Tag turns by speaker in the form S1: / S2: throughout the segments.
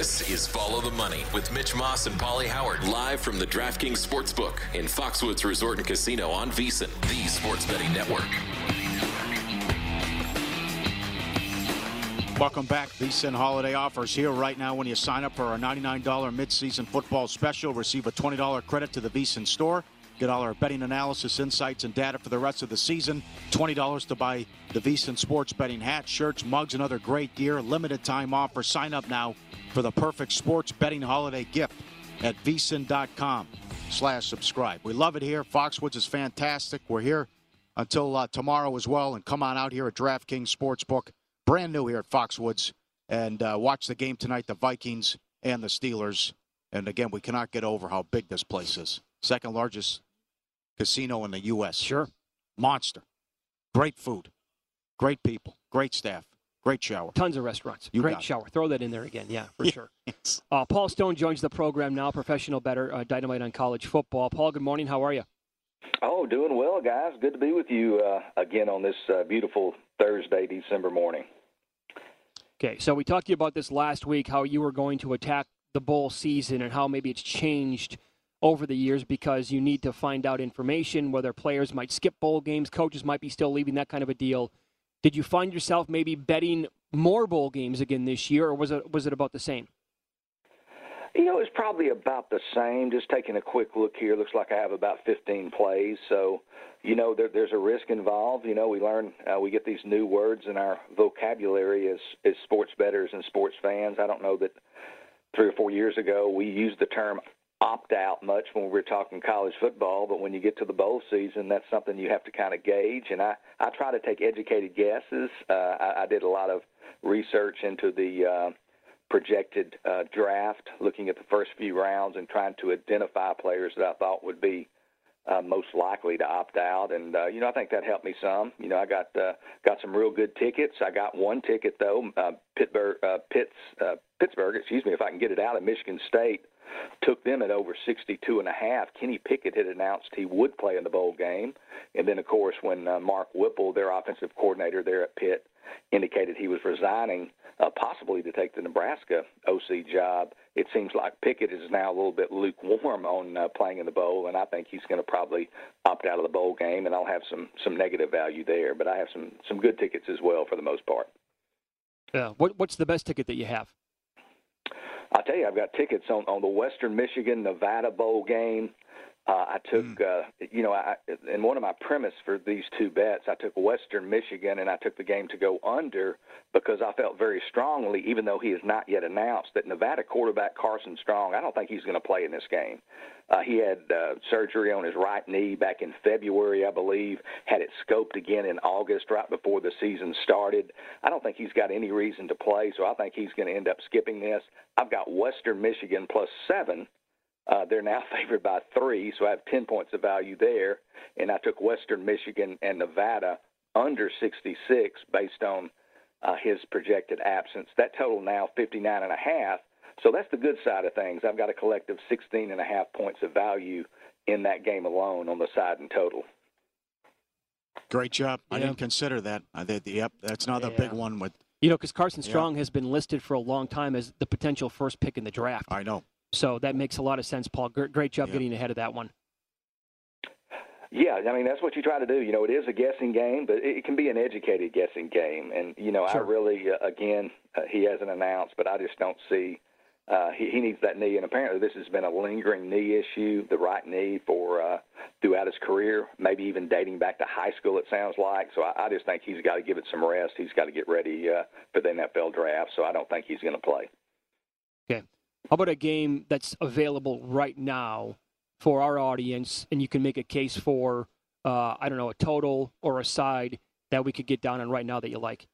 S1: This is Follow the Money with Mitch Moss and Pauly Howard, live from the DraftKings Sportsbook in Foxwoods Resort and Casino on VSiN, the sports betting network.
S2: Welcome back. VSIN holiday offers here right now when you sign up for our $99 midseason football special. Receive a $20 credit to the VSIN store. Get all our betting analysis, insights, and data for the rest of the season. $20 to buy the VSIN sports betting hats, shirts, mugs, and other great gear. Limited time offer. Sign up now for the perfect sports betting holiday gift at VSIN.com slash subscribe. We love it here. Foxwoods is fantastic. We're here until uh, tomorrow as well. And come on out here at DraftKings Sportsbook brand new here at Foxwoods, and uh, watch the game tonight, the Vikings and the Steelers. And again, we cannot get over how big this place is. Second largest casino in the U.S.
S3: Sure.
S2: Monster. Great food. Great people. Great staff. Great shower.
S3: Tons of restaurants.
S2: You
S3: Great
S2: got it.
S3: shower. Throw that in there again. Yeah, for sure. Uh, Paul Stone joins the program now, professional bettor, uh, dynamite on college football. Paul, good morning. How are you?
S4: Oh, doing well, guys. Good to be with you uh, again on this uh, beautiful Thursday, December morning.
S3: Okay, so we talked to you about this last week, how you were going to attack the bowl season and how maybe it's changed over the years because you need to find out information, whether players might skip bowl games, coaches might be still leaving, that kind of a deal. Did you find yourself maybe betting more bowl games again this year, or was it was it about the same?
S4: You know, it's probably about the same. Just taking a quick look here, looks like I have about 15 plays. So, you know, there, there's a risk involved. You know, we learn, uh, we get these new words in our vocabulary as, as sports bettors and sports fans. I don't know that three or four years ago we used the term opt out much when we were talking college football, but when you get to the bowl season, that's something you have to kind of gauge. And I, I try to take educated guesses. Uh, I, I did a lot of research into the uh, projected uh, draft, looking at the first few rounds and trying to identify players that I thought would be uh, most likely to opt out. And uh, you know, I think that helped me some. You know, I got uh, got some real good tickets. I got one ticket though, uh, Pittsburgh, uh, Pitts, uh, Pittsburgh, excuse me, if I can get it out of Michigan State. Took them at over 62 and a half. Kenny Pickett had announced he would play in the bowl game, and then of course when uh, Mark Whipple, their offensive coordinator there at Pitt, indicated he was resigning, uh, possibly to take the Nebraska OC job. It seems like Pickett is now a little bit lukewarm on uh, playing in the bowl, and I think he's going to probably opt out of the bowl game, and I'll have some some negative value there. But I have some some good tickets as well for the most part.
S3: Yeah. What What's the best ticket that you have?
S4: I'll tell you, I've got tickets on on the Western Michigan Nevada Bowl game. Uh, I took, mm. uh, you know, I, in one of my premise for these two bets, I took Western Michigan and I took the game to go under because I felt very strongly, even though he is not yet announced, that Nevada quarterback Carson Strong, I don't think he's going to play in this game. Uh, he had uh, surgery on his right knee back in February, I believe, had it scoped again in August right before the season started. I don't think he's got any reason to play, so I think he's going to end up skipping this. I've got Western Michigan plus seven uh, they're now favored by three, so I have 10 points of value there. And I took Western Michigan and Nevada under 66 based on uh, his projected absence. That total now 59 and a half. So that's the good side of things. I've got a collective 16 and a half points of value in that game alone on the side and total.
S2: Great job. Yeah. I didn't consider that. I did. Yep, that's another yeah. big one with.
S3: You know, because Carson Strong yeah. has been listed for a long time as the potential first pick in the draft.
S2: I know.
S3: So that makes a lot of sense, Paul. Great job getting ahead of that one.
S4: Yeah, I mean that's what you try to do. You know, it is a guessing game, but it can be an educated guessing game. And you know, sure. I really, uh, again, uh, he hasn't announced, but I just don't see. Uh, he, he needs that knee, and apparently this has been a lingering knee issue, the right knee, for uh, throughout his career, maybe even dating back to high school. It sounds like. So I, I just think he's got to give it some rest. He's got to get ready uh, for the NFL draft. So I don't think he's going to play.
S3: Okay. How about a game that's available right now for our audience, and you can make a case for, uh, I don't know, a total or a side that we could get down on right now that you like?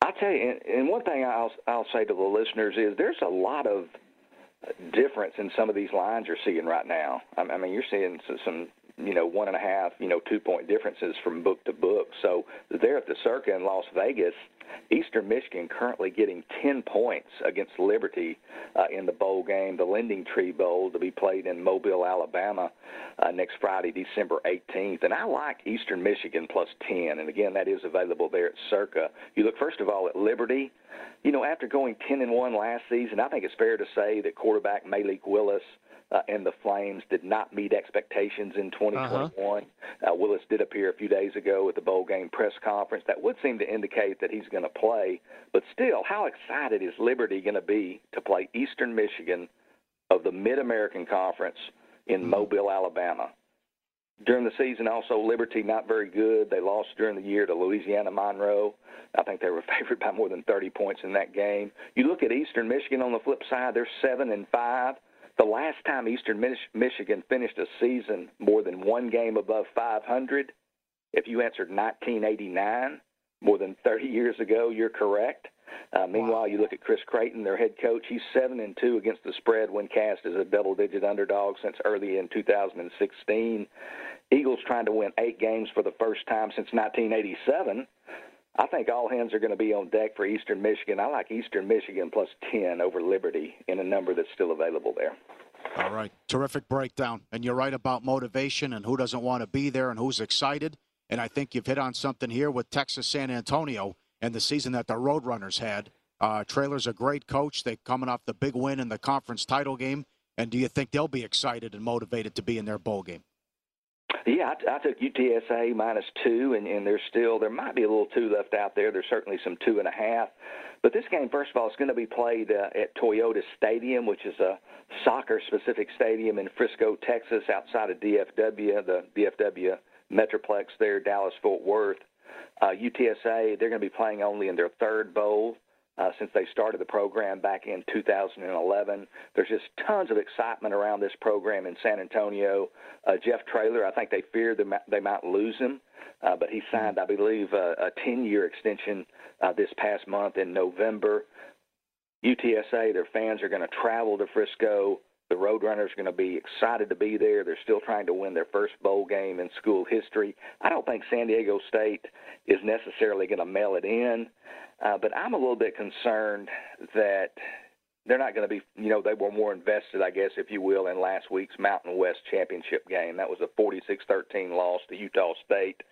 S4: I tell you, and one thing I'll I'll say to the listeners is there's a lot of difference in some of these lines you're seeing right now. I mean, you're seeing some you know one and a half, you know, two point differences from book to book. So there at the Circa in Las Vegas, Eastern Michigan currently getting 10 points against Liberty uh, in the bowl game, the Lending Tree Bowl, to be played in Mobile, Alabama uh, next Friday, December 18th. And I like Eastern Michigan plus 10. And again, that is available there at Circa. You look first of all at Liberty. You know, after going 10 and 1 last season, I think it's fair to say that quarterback Malik Willis uh, and the Flames did not meet expectations in 2021. Uh-huh. Uh, Willis did appear a few days ago at the bowl game press conference. That would seem to indicate that he's going to play. But still, how excited is Liberty going to be to play Eastern Michigan of the Mid American Conference in mm-hmm. Mobile, Alabama? During the season, also Liberty not very good. They lost during the year to Louisiana Monroe. I think they were favored by more than 30 points in that game. You look at Eastern Michigan on the flip side; they're seven and five. The last time Eastern Michigan finished a season more than one game above 500, if you answered 1989, more than 30 years ago, you're correct. Uh, meanwhile, wow. you look at Chris Creighton, their head coach. He's seven and two against the spread when cast as a double-digit underdog since early in 2016. Eagles trying to win eight games for the first time since 1987. I think all hands are going to be on deck for Eastern Michigan. I like Eastern Michigan plus 10 over Liberty in a number that's still available there.
S2: All right. Terrific breakdown. And you're right about motivation and who doesn't want to be there and who's excited. And I think you've hit on something here with Texas San Antonio and the season that the Roadrunners had. Uh, Traylor's a great coach. They're coming off the big win in the conference title game. And do you think they'll be excited and motivated to be in their bowl game?
S4: Yeah, I, I took UTSA minus two, and, and there's still there might be a little two left out there. There's certainly some two and a half. But this game, first of all, is going to be played uh, at Toyota Stadium, which is a soccer-specific stadium in Frisco, Texas, outside of DFW, the DFW Metroplex there, Dallas Fort Worth. Uh, UTSA, they're going to be playing only in their third bowl since they started the program back in 2011. There's just tons of excitement around this program in San Antonio. Uh, Jeff Traylor, I think they feared they might, they might lose him, uh, but he signed, I believe, a, a 10-year extension uh, this past month in November. UTSA, their fans are going to travel to Frisco. The Roadrunners are going to be excited to be there. They're still trying to win their first bowl game in school history. I don't think San Diego State is necessarily going to mail it in. Uh, but I'm a little bit concerned that they're not going to be, you know, they were more invested, I guess, if you will, in last week's Mountain West Championship game. That was a 46 13 loss to Utah State.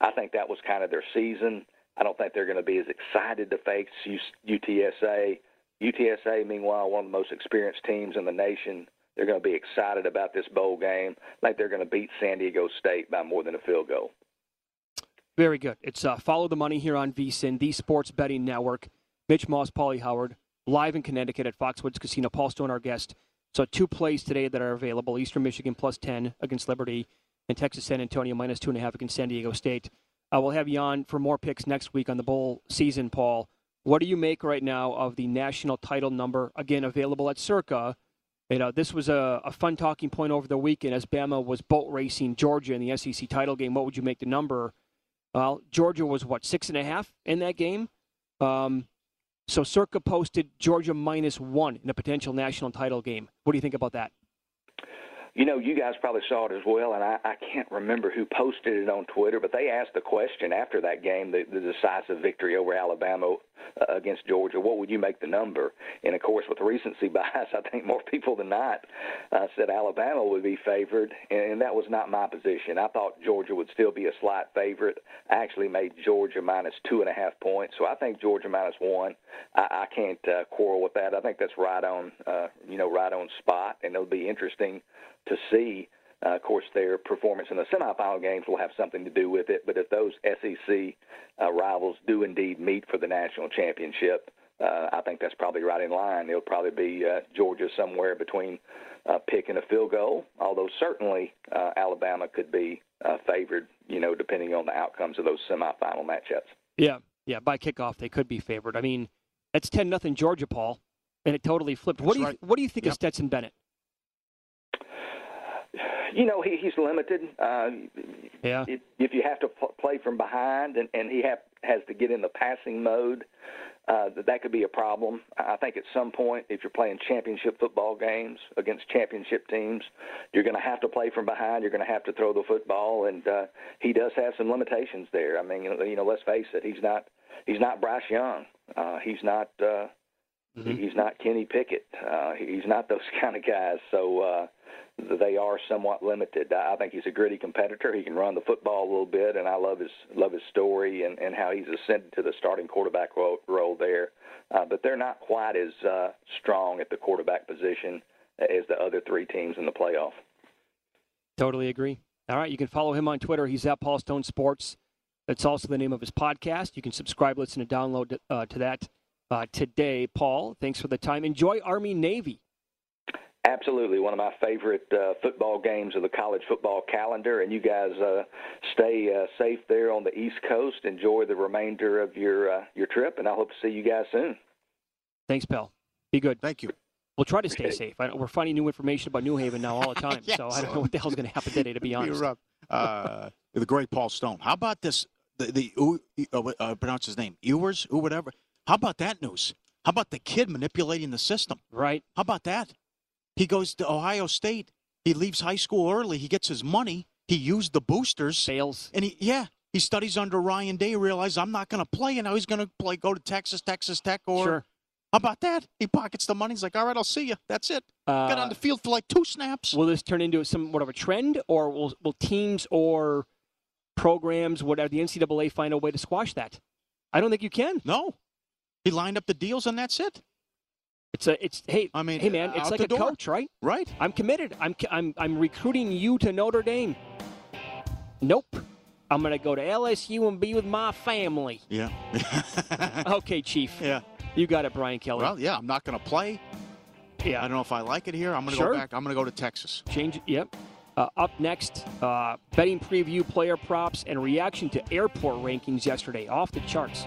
S4: I think that was kind of their season. I don't think they're going to be as excited to face UTSA. UTSA, meanwhile, one of the most experienced teams in the nation. They're going to be excited about this bowl game. I think they're going to beat San Diego State by more than a field goal.
S3: Very good. It's uh, Follow the Money here on VSIN, the Sports Betting Network. Mitch Moss, Pauly Howard. live in Connecticut at Foxwoods Casino. Paul Stone, our guest. So two plays today that are available: Eastern Michigan plus ten against Liberty, and Texas San Antonio minus two and a half against San Diego State. Uh, we'll have you on for more picks next week on the bowl season, Paul. What do you make right now of the national title number? Again, available at Circa. You know, this was a, a fun talking point over the weekend as Bama was boat racing Georgia in the SEC title game. What would you make the number? Well, Georgia was what six and a half in that game. Um, so Circa posted Georgia minus one in a potential national title game. What do you think about that?
S4: You know, you guys probably saw it as well, and I, I can't remember who posted it on Twitter, but they asked the question after that game, the, the decisive victory over Alabama uh, against Georgia, what would you make the number? And of course, with recency bias, I think more people than not uh, said Alabama would be favored, and, and that was not my position. I thought Georgia would still be a slight favorite. I actually made Georgia minus two and a half points, so I think Georgia minus one. I, I can't uh, quarrel with that. I think that's right on, uh, you know, right on spot, and it'll be interesting to see. Uh, of course, their performance in the semifinal games will have something to do with it. But if those SEC uh, rivals do indeed meet for the national championship, uh, I think that's probably right in line. It'll probably be uh, Georgia somewhere between uh, pick and a field goal. Although certainly uh, Alabama could be uh, favored, you know, depending on the outcomes of those semifinal matchups.
S3: Yeah, yeah. By kickoff, they could be favored. I mean, that's ten nothing Georgia, Paul, and it totally flipped. What
S2: That's
S3: do you
S2: right.
S3: What do you think
S2: Yep.
S3: of Stetson Bennett?
S4: You know, he, he's limited. Uh,
S3: Yeah.
S4: if, if you have to pl- play from behind and, and he have, has to get in the passing mode, uh, that that could be a problem. I think at some point, if you're playing championship football games against championship teams, you're going to have to play from behind. You're going to have to throw the football, and uh, he does have some limitations there. I mean, you know, you know, let's face it, he's not he's not Bryce Young. Uh, he's not. Uh, He's not Kenny Pickett. Uh, he's not those kind of guys. So uh, they are somewhat limited. I I think he's a gritty competitor. He can run the football a little bit, and I love his love his story and, and how he's ascended to the starting quarterback role, role there. Uh, but they're not quite as uh, strong at the quarterback position as the other three teams in the playoff.
S3: Totally agree. All right, you can follow him on Twitter. He's at Paul Stone Sports. That's also the name of his podcast. You can subscribe, listen, and download uh, to that uh, today. Paul, thanks for the time. Enjoy Army Navy.
S4: Absolutely, one of my favorite uh, football games of the college football calendar. And you guys uh, stay uh, safe there on the East Coast. Enjoy the remainder of your uh, your trip, and I hope to see you guys soon.
S3: Thanks, pal. Be good.
S2: Thank you.
S3: We'll try to stay safe. I, we're finding new information about New Haven now all the time, so I don't know what the hell's going to happen today, to be honest.
S2: You're up. Uh, the great Paul Stone. How about this? The, the uh, uh, pronounce his name Ewers, or whatever. How about that news? How about the kid manipulating the system?
S3: Right.
S2: How about that? He goes to Ohio State. He leaves high school early. He gets his money. He used the boosters.
S3: Sales.
S2: And he, yeah, he studies under Ryan Day. Realizes I'm not going to play, and now he's going to play. Go to Texas, Texas Tech, or
S3: Sure.
S2: how about that? He pockets the money. He's like, all right, I'll see you. That's it. Got on
S3: Uh,
S2: the field for like two snaps.
S3: Will this turn into somewhat of a trend, or will, will teams or programs, whatever, the NCAA find a way to squash that? I don't think you can.
S2: No, he lined up the deals, and that's it.
S3: It's a, it's hey,
S2: I mean,
S3: hey man, it's like a
S2: door.
S3: coach, right?
S2: Right.
S3: I'm committed. I'm, I'm, I'm recruiting you to Notre Dame. Nope. I'm going to go to LSU and be with my family.
S2: Yeah.
S3: Okay, Chief.
S2: yeah.
S3: You got it, Brian Kelly.
S2: Well, yeah, I'm not going to play.
S3: yeah.
S2: I don't know if I like it here. I'm going to
S3: Sure.
S2: go back. I'm going to go to Texas.
S3: Change. Yep. Uh, up next, uh, betting preview, player props, and reaction to airport rankings yesterday. Off the charts.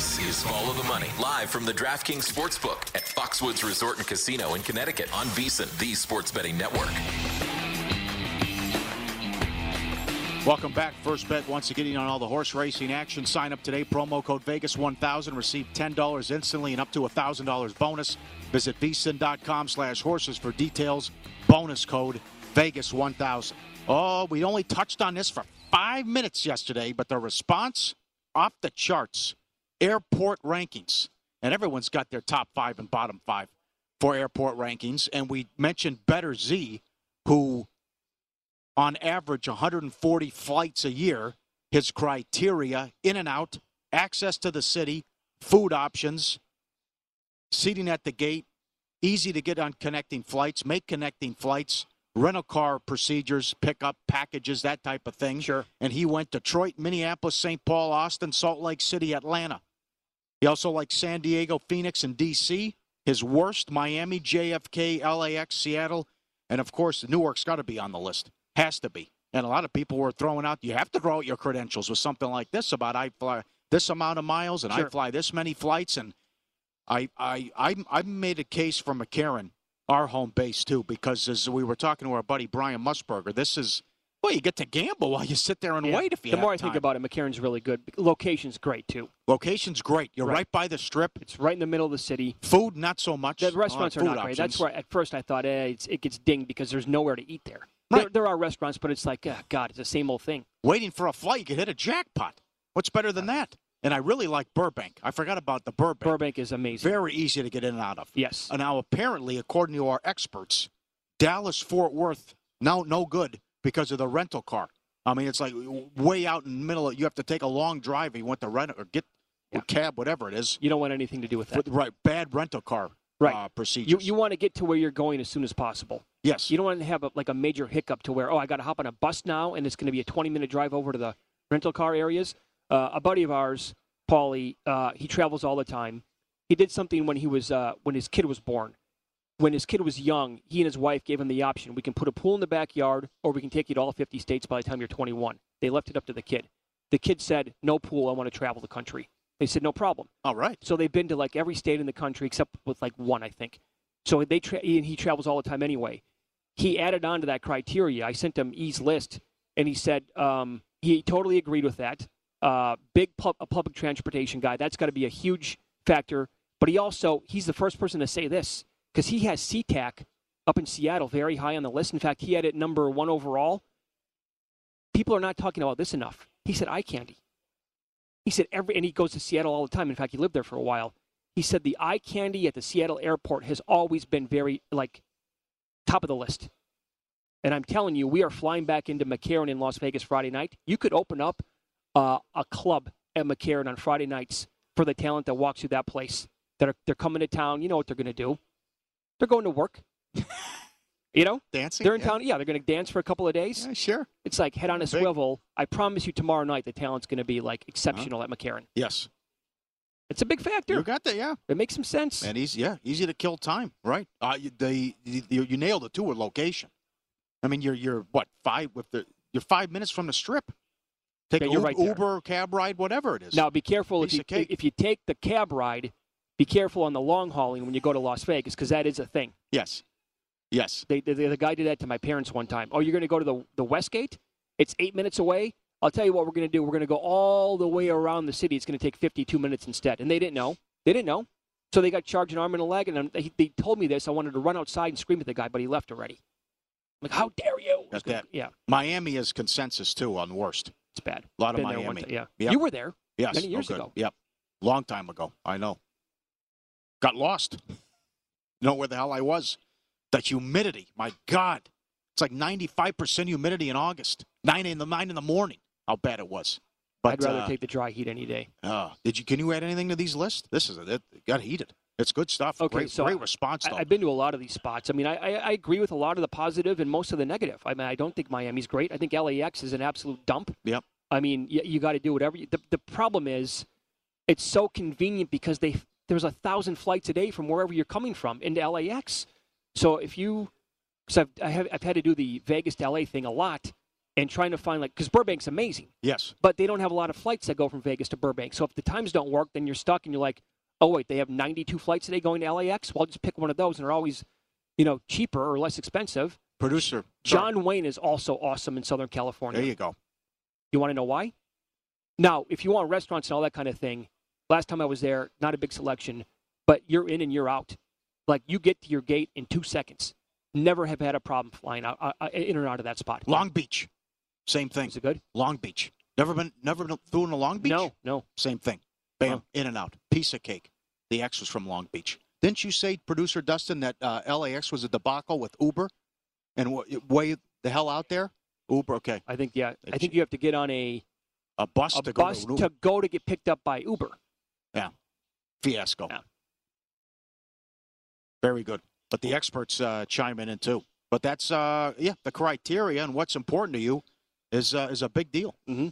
S1: This is Follow the Money, live from the DraftKings Sportsbook at Foxwoods Resort and Casino in Connecticut on VSiN, the sports betting network.
S2: Welcome back. First bet once again on all the horse racing action. Sign up today. Promo code Vegas1000. Receive $10 instantly and up to a $1,000 bonus. Visit vsin.com slash horses for details. Bonus code Vegas1000. Oh, we only touched on this for five minutes yesterday, but the response off the charts. Airport rankings. And everyone's got their top five and bottom five for airport rankings. And we mentioned Better Z, who on average 140 flights a year. His criteria in and out, access to the city, food options, seating at the gate, easy to get on connecting flights, make connecting flights, rental car procedures, pickup packages, that type of thing.
S3: Sure.
S2: And he went Detroit, Minneapolis, St. Paul, Austin, Salt Lake City, Atlanta. He also likes San Diego, Phoenix, and D.C. His worst, Miami, JFK, LAX, Seattle, and of course, Newark's got to be on the list. Has to be. And a lot of people were throwing out, you have to throw out your credentials with something like this about I fly this amount of miles and
S3: Sure.
S2: I fly this many flights. And I, I, I, I made a case for McCarran, our home base too, because as we were talking to our buddy Brian Musburger, this is well, you get to gamble while you sit there and
S3: Yeah.
S2: wait if you
S3: the more I
S2: time.
S3: think about it, McCarran's really good. Location's great too.
S2: Location's great. You're right. by the strip.
S3: It's right in the middle of the city.
S2: Food, not so much.
S3: The restaurants
S2: Uh,
S3: are
S2: food
S3: not great. That's where at first I thought, eh, it gets dinged because there's nowhere to eat there. There, there are restaurants, but it's like, ah, God, it's the same old thing.
S2: Waiting for a flight, you could hit a jackpot. What's better than that? And I really like Burbank. I forgot about the Burbank.
S3: Burbank is amazing.
S2: Very easy to get in and out of.
S3: Yes.
S2: And now, apparently, according to our experts, Dallas Fort Worth now no good because of the rental car. I mean, it's like way out in the middle. Of, you have to take a long drive. You want to rent or get a cab, whatever it is.
S3: You don't want anything to do with that.
S2: right. Bad rental car
S3: Right.
S2: uh, procedures.
S3: You, you want to get to where you're going as soon as possible.
S2: Yes.
S3: You don't want to have a, like a major hiccup to where, oh, I got to hop on a bus now and it's going to be a 20 minute drive over to the rental car areas. Uh, a buddy of ours, Paulie, uh, he travels all the time. He did something when he was uh, when his kid was born. When his kid was young, he and his wife gave him the option: we can put a pool in the backyard, or we can take you to all 50 states by the time you're 21. They left it up to the kid. The kid said, "No pool. I want to travel the country." They said, "No problem."
S2: All right.
S3: So they've been to like every state in the country except with like one, I think. So they tra- and he travels all the time anyway. He added on to that criteria. I sent him E's list, and he said um, he totally agreed with that. Uh, big pub- a public transportation guy. That's got to be a huge factor. But he also he's the first person to say this because he has SeaTac up in Seattle very high on the list. In fact, he had it number one overall. People are not talking about this enough. He said eye candy. He said every, and he goes to Seattle all the time. In fact, he lived there for a while. He said the eye candy at the Seattle airport has always been very like top of the list. And I'm telling you, we are flying back into McCarran in Las Vegas Friday night. You could open up uh, a club at McCarran on Friday nights for the talent that walks through that place. That are they're coming to town. You know what they're going to do? They're going to work. you know,
S2: dancing.
S3: They're in
S2: yeah.
S3: town. Yeah, they're going to dance for a couple of days.
S2: Yeah, sure.
S3: It's like head on a
S2: Big.
S3: swivel. I promise you, tomorrow night the talent's going to be like exceptional at McCarran.
S2: Yes.
S3: It's a big factor.
S2: You got that, yeah.
S3: It makes some sense.
S2: And easy, yeah, easy to kill time, right? Uh, you, they, you, you nailed it too with location. I mean, you're you're what five with the you're five minutes from the strip. Take
S3: Yeah,
S2: Uber,
S3: right.
S2: Uber, cab ride, whatever it is.
S3: Now, be careful if you if you take the cab ride. Be careful on the long hauling when you go to Las Vegas because that is a thing.
S2: Yes, yes.
S3: They, they, the guy did that to my parents one time. Oh, you're going to go to the the Westgate? It's eight minutes away. I'll tell you what we're going to do. We're going to go all the way around the city. It's going to take 52 minutes instead. And they didn't know. They didn't know. So they got charged an arm and a leg. And they, they told me this. I wanted to run outside and scream at the guy, but he left already. I'm like, how dare you?
S2: Got that.
S3: Yeah,
S2: Miami is consensus too on worst.
S3: it's bad.
S2: A lot of
S3: Been one
S2: Miami.
S3: yeah.
S2: Yep.
S3: You were there.
S2: Yes,
S3: many
S2: oh,
S3: years ago.
S2: Yep, long time ago. I know. Got lost. know where the hell I was. The humidity, my God, it's like ninety-five percent humidity in August. Nine in the nine in the morning. How bad it was. But
S3: I'd rather
S2: uh,
S3: take the dry heat any day.
S2: uh, did you? Can you add anything to these lists? This is it. It got heated. It's good stuff.
S3: Okay,
S2: great,
S3: so
S2: great response though.
S3: I, I've been to a lot of these spots. I mean, I, I, I agree with a lot of the positive and most of the negative. I mean, I don't think Miami's great. I think LAX is an absolute dump.
S2: Yep.
S3: I mean, you, you got to do whatever. You, the, the problem is, it's so convenient because they there's a thousand flights a day from wherever you're coming from into LAX. So if you, because I've I have, I've had to do the Vegas to LA thing a lot, and trying to find like because Burbank's amazing,
S2: yes.
S3: but they don't have a lot of flights that go from Vegas to Burbank. So if the times don't work, then you're stuck and you're like, oh wait, they have 92 flights today going to LAX. Well, I'll just pick one of those, and they're always, you know, cheaper or less expensive.
S2: Producer
S3: John Wayne is also awesome in Southern California.
S2: There you go.
S3: You want to know why? Now, if you want restaurants and all that kind of thing, last time I was there, not a big selection, but you're in and you're out. Like you get to your gate in two seconds. Never have had a problem flying out uh, uh, in or out of that spot.
S2: Long Beach, same thing.
S3: Is it good?
S2: Long Beach. Never been, never been through in a Long Beach.
S3: No, no.
S2: Same thing. Bam,
S3: Huh.
S2: in and out. Piece of cake. The X was from Long Beach. Didn't you say, producer Dustin, that uh, LAX was a debacle with Uber, and wa- way the hell out there? Uber, okay.
S3: I think yeah. I think you have to get on a
S2: A bus
S3: a
S2: to go
S3: bus
S2: to,
S3: to go to get picked up by Uber.
S2: Yeah, fiasco.
S3: Yeah.
S2: Very good. But the experts uh, chime in, in too. But that's uh, yeah, the criteria and what's important to you is uh, is a big deal.
S3: Mm-hmm.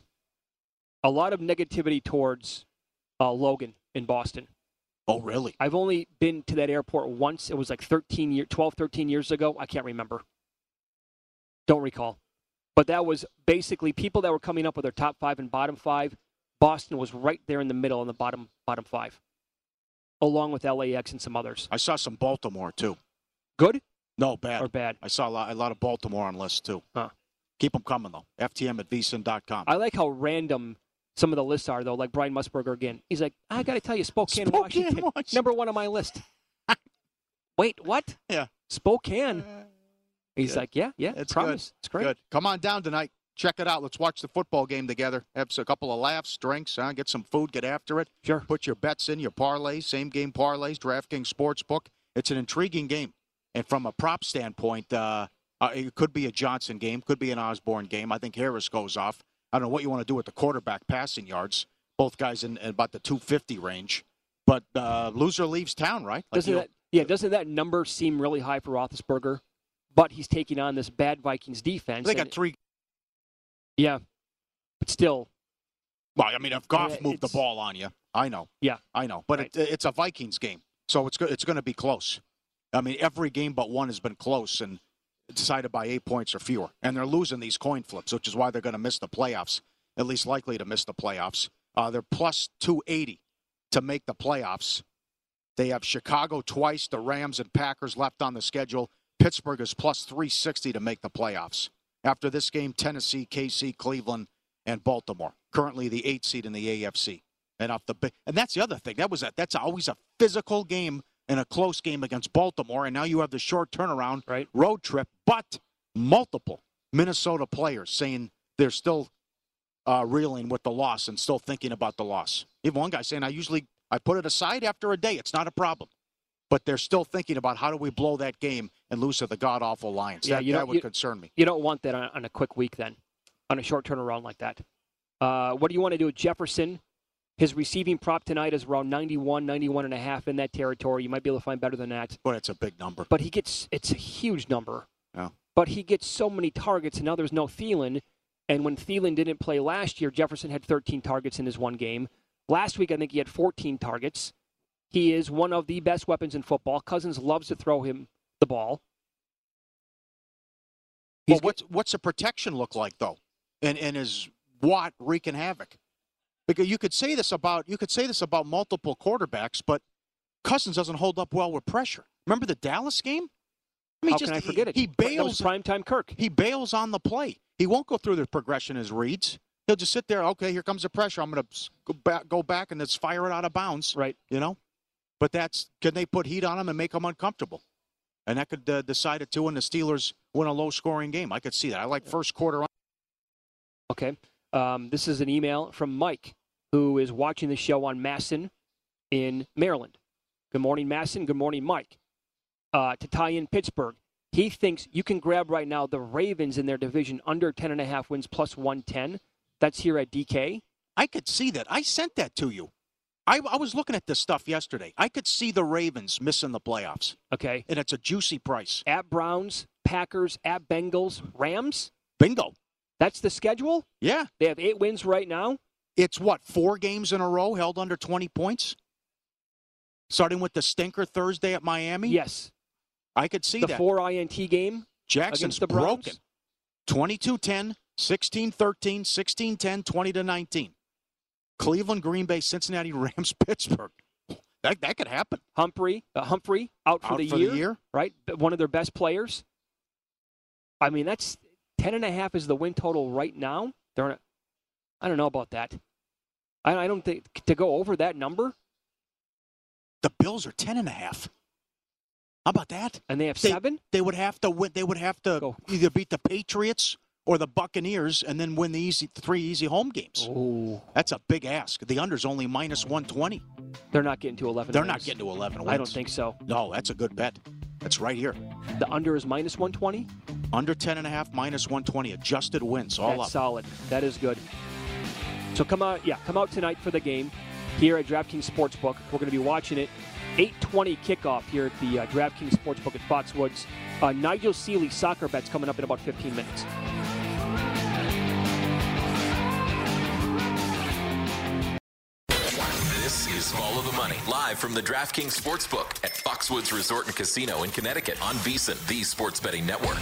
S3: A lot of negativity towards uh, Logan in Boston.
S2: Oh, really?
S3: I've only been to that airport once. It was like 13 year, 12, 13 years ago. I can't remember. Don't recall. But that was basically people that were coming up with their top five and bottom five. Boston was right there in the middle in the bottom bottom five, along with LAX and some others.
S2: I saw some Baltimore too.
S3: Good
S2: No, bad.
S3: or bad?
S2: I saw a lot, a lot of Baltimore on lists too.
S3: Huh.
S2: Keep them coming though. FTM at vsin.com.
S3: I like how random some of the lists are, though. Like Brian Musburger again. He's like, I got to tell you, Spokane,
S2: Spokane,
S3: Washington,
S2: Washington.
S3: number one on my list. Wait, what?
S2: Yeah.
S3: Spokane. Uh, He's
S2: Good.
S3: like, yeah, yeah,
S2: It's
S3: promise.
S2: good.
S3: It's great.
S2: Good. Come on down tonight. Check it out. Let's watch the football game together. Have a couple of laughs, drinks, huh? get some food, get after it.
S3: Sure.
S2: Put your bets in, your parlays, same game parlays, DraftKings Sportsbook. It's an intriguing game. And from a prop standpoint, uh, uh, it could be a Johnson game, could be an Osborne game. I think Harris goes off. I don't know what you want to do with the quarterback passing yards. Both guys in, in about the 250 range. But uh, loser leaves town, right? Like
S3: Doesn't that, yeah, doesn't that number seem really high for Roethlisberger? But he's taking on this bad Vikings defense.
S2: they got three.
S3: Yeah, but still,
S2: Well, I mean, if Goff
S3: Yeah,
S2: moved the ball on you, I know.
S3: yeah.
S2: I know, but
S3: Right.
S2: it, it's a Vikings game, so it's it's going to be close. I mean, every game but one has been close, and decided by eight points or fewer. And they're losing these coin flips, which is why they're going to miss the playoffs, at least likely to miss the playoffs. Uh, they're plus 280 to make the playoffs. They have Chicago twice, the Rams and Packers left on the schedule. Pittsburgh is plus 360 to make the playoffs. After this game, Tennessee, KC, Cleveland, and Baltimore. Currently the eight seed in the AFC. And off the and that's the other thing. That was a, that's always a physical game and a close game against Baltimore. And now you have the short turnaround
S3: right.
S2: road trip, but multiple Minnesota players saying they're still uh, reeling with the loss and still thinking about the loss. Even one guy saying, "I usually I put it aside after a day. It's not a problem." But they're still thinking about how do we blow that game and lose to the god awful Lions.
S3: Yeah,
S2: that,
S3: you
S2: that would
S3: you-
S2: concern me.
S3: You don't want that on, on a quick week then, on a short turnaround like that. Uh, what do you want to do with Jefferson? His receiving prop tonight is around 91, 91 and a half in that territory. You might be able to find better than that.
S2: But it's a big number.
S3: But he gets, it's a huge number.
S2: Yeah.
S3: But he gets so many targets, and now there's no Thielen. And when Thielen didn't play last year, Jefferson had 13 targets in his one game. Last week, I think he had 14 targets. He is one of the best weapons in football. Cousins loves to throw him the ball.
S2: Well, what's what's the protection look like though? And and is Watt wreaking havoc? Because you could say this about you could say this about multiple quarterbacks, but Cousins doesn't hold up well with pressure. Remember the Dallas game? I mean,
S3: How
S2: just
S3: can I forget
S2: he,
S3: it?
S2: He bails
S3: primetime Kirk.
S2: He bails on the play. He won't go through the progression as reads. He'll just sit there. Okay, here comes the pressure. I'm going to go back, go back, and just fire it out of bounds.
S3: Right.
S2: You know. But that's can they put heat on them and make them uncomfortable? And that could uh, decide it too. when the Steelers win a low-scoring game. I could see that. I like first quarter.
S3: On- Okay. Um, this is an email from Mike, who is watching the show on Masson in Maryland. Good morning, Masson. Good morning, Mike. Uh, to tie in Pittsburgh, he thinks you can grab right now the Ravens in their division under 10.5 wins plus 110. That's here at DK.
S2: I could see that. I sent that to you. I, I was looking at this stuff yesterday. I could see the Ravens missing the playoffs.
S3: Okay.
S2: And it's a juicy price.
S3: At Browns, Packers, at Bengals, Rams.
S2: Bingo.
S3: That's the schedule?
S2: Yeah.
S3: They have eight wins right now.
S2: It's what, four games in a row held under 20 points? Starting with the stinker Thursday at Miami?
S3: Yes.
S2: I could see
S3: the
S2: that.
S3: four INT game
S2: Jackson's
S3: against the Browns.
S2: broken. 22 10, 16 13, 16 10, 20 to 19. Cleveland, Green Bay, Cincinnati, Rams, Pittsburgh. That, that could happen.
S3: Humphrey, uh, Humphrey out for,
S2: Out
S3: the,
S2: for the
S3: year,
S2: year.
S3: right? One of their best players. I mean, that's ten and a half is the win total right now. They're, not- I don't know about that. I, I don't think to go over that number.
S2: The Bills are 10 and a half. How about that?
S3: And they have
S2: They-
S3: seven.
S2: They would have to win. They would have to either beat the Patriots or the Buccaneers, and then win the easy three easy home games.
S3: Oh,
S2: that's a big ask. The under's only minus one twenty.
S3: They're not getting to eleven.
S2: They're
S3: wins.
S2: not getting to eleven wins.
S3: I don't think so.
S2: No, that's a good bet. That's right here.
S3: The under is minus one twenty.
S2: Under ten and a half, minus one twenty. Adjusted wins all
S3: That's
S2: up.
S3: solid. That is good. So come out, yeah, come out tonight for the game here at DraftKings Sportsbook. We're going to be watching it. 8:20 kickoff here at the uh, DraftKings Sportsbook at Foxwoods. Uh, Nigel Seeley soccer bets coming up in about 15 minutes.
S1: Live from the DraftKings Sportsbook at Foxwoods Resort and Casino in Connecticut on VSiN, the sports betting network.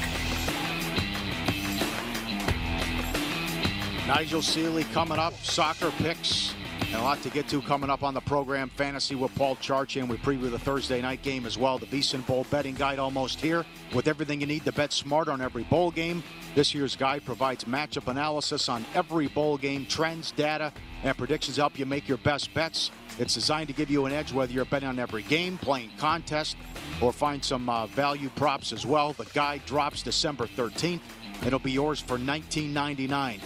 S2: Nigel Seeley coming up. Soccer picks. And a lot to get to coming up on the program. Fantasy with Paul Charchian. We preview the Thursday night game as well. The VSiN Bowl betting guide almost here. With everything you need to bet smart on every bowl game. This year's guide provides matchup analysis on every bowl game, trends, data, and predictions help you make your best bets. It's designed to give you an edge whether you're betting on every game, playing contest, or find some uh, value props as well. The guide drops December 13th. It'll be yours for $19.99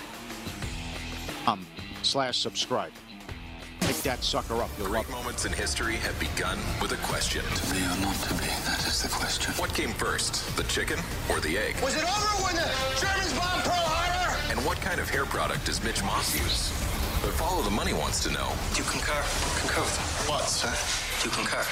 S2: um, slash subscribe. Pick that sucker up. You'll
S1: Great moments in history have begun with a question. To be or not to be, that is the question. What came first, the chicken or the egg?
S5: Was it over when the Germans bombed Pearl Harbor?
S1: And what kind of hair product does Mitch Moss use? But Follow the Money wants to know.
S5: Do you concur? Concur with what, sir? Do you concur?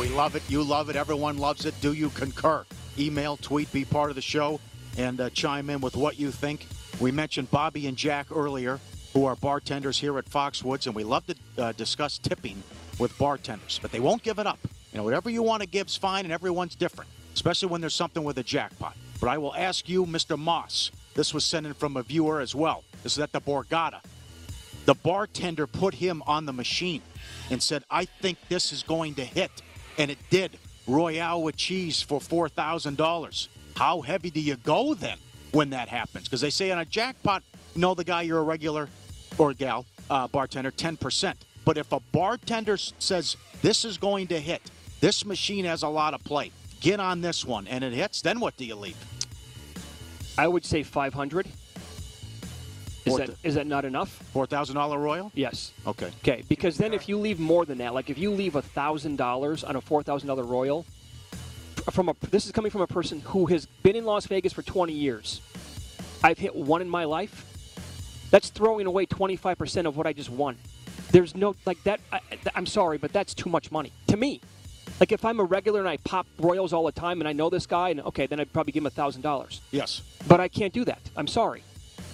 S2: We love it. You love it. Everyone loves it. Do you concur? Email, tweet, be part of the show, and uh, chime in with what you think. We mentioned Bobby and Jack earlier, who are bartenders here at Foxwoods, and we love to uh, discuss tipping with bartenders, but they won't give it up. You know, whatever you want to give is fine, and everyone's different. especially when there's something with a jackpot. But I will ask you, Mr. Moss. This was sent in from a viewer as well. This is at the Borgata. The bartender put him on the machine and said, I think this is going to hit. And it did. Royale with cheese for $4,000. How heavy do you go then when that happens? Because they say on a jackpot, you know the guy you're a regular or gal uh, bartender, 10%. But if a bartender says, this is going to hit, this machine has a lot of play, get on this one, and it hits, then what do you leave?
S3: I would say 500. Is that
S2: th-
S3: is that not enough?
S2: Four thousand dollar royal?
S3: Yes.
S2: Okay.
S3: Okay, because then if you leave more than that, like if you leave thousand dollars on a four thousand dollar royal, from a this is coming from a person who has been in Las Vegas for 20 years. I've hit one in my life. That's throwing away 25 percent of what I just won. There's no like that. I, I'm sorry, but that's too much money to me. Like if I'm a regular and I pop royals all the time and I know this guy, and okay, then I'd probably give him a thousand dollars.
S2: Yes.
S3: But I can't do that. I'm sorry.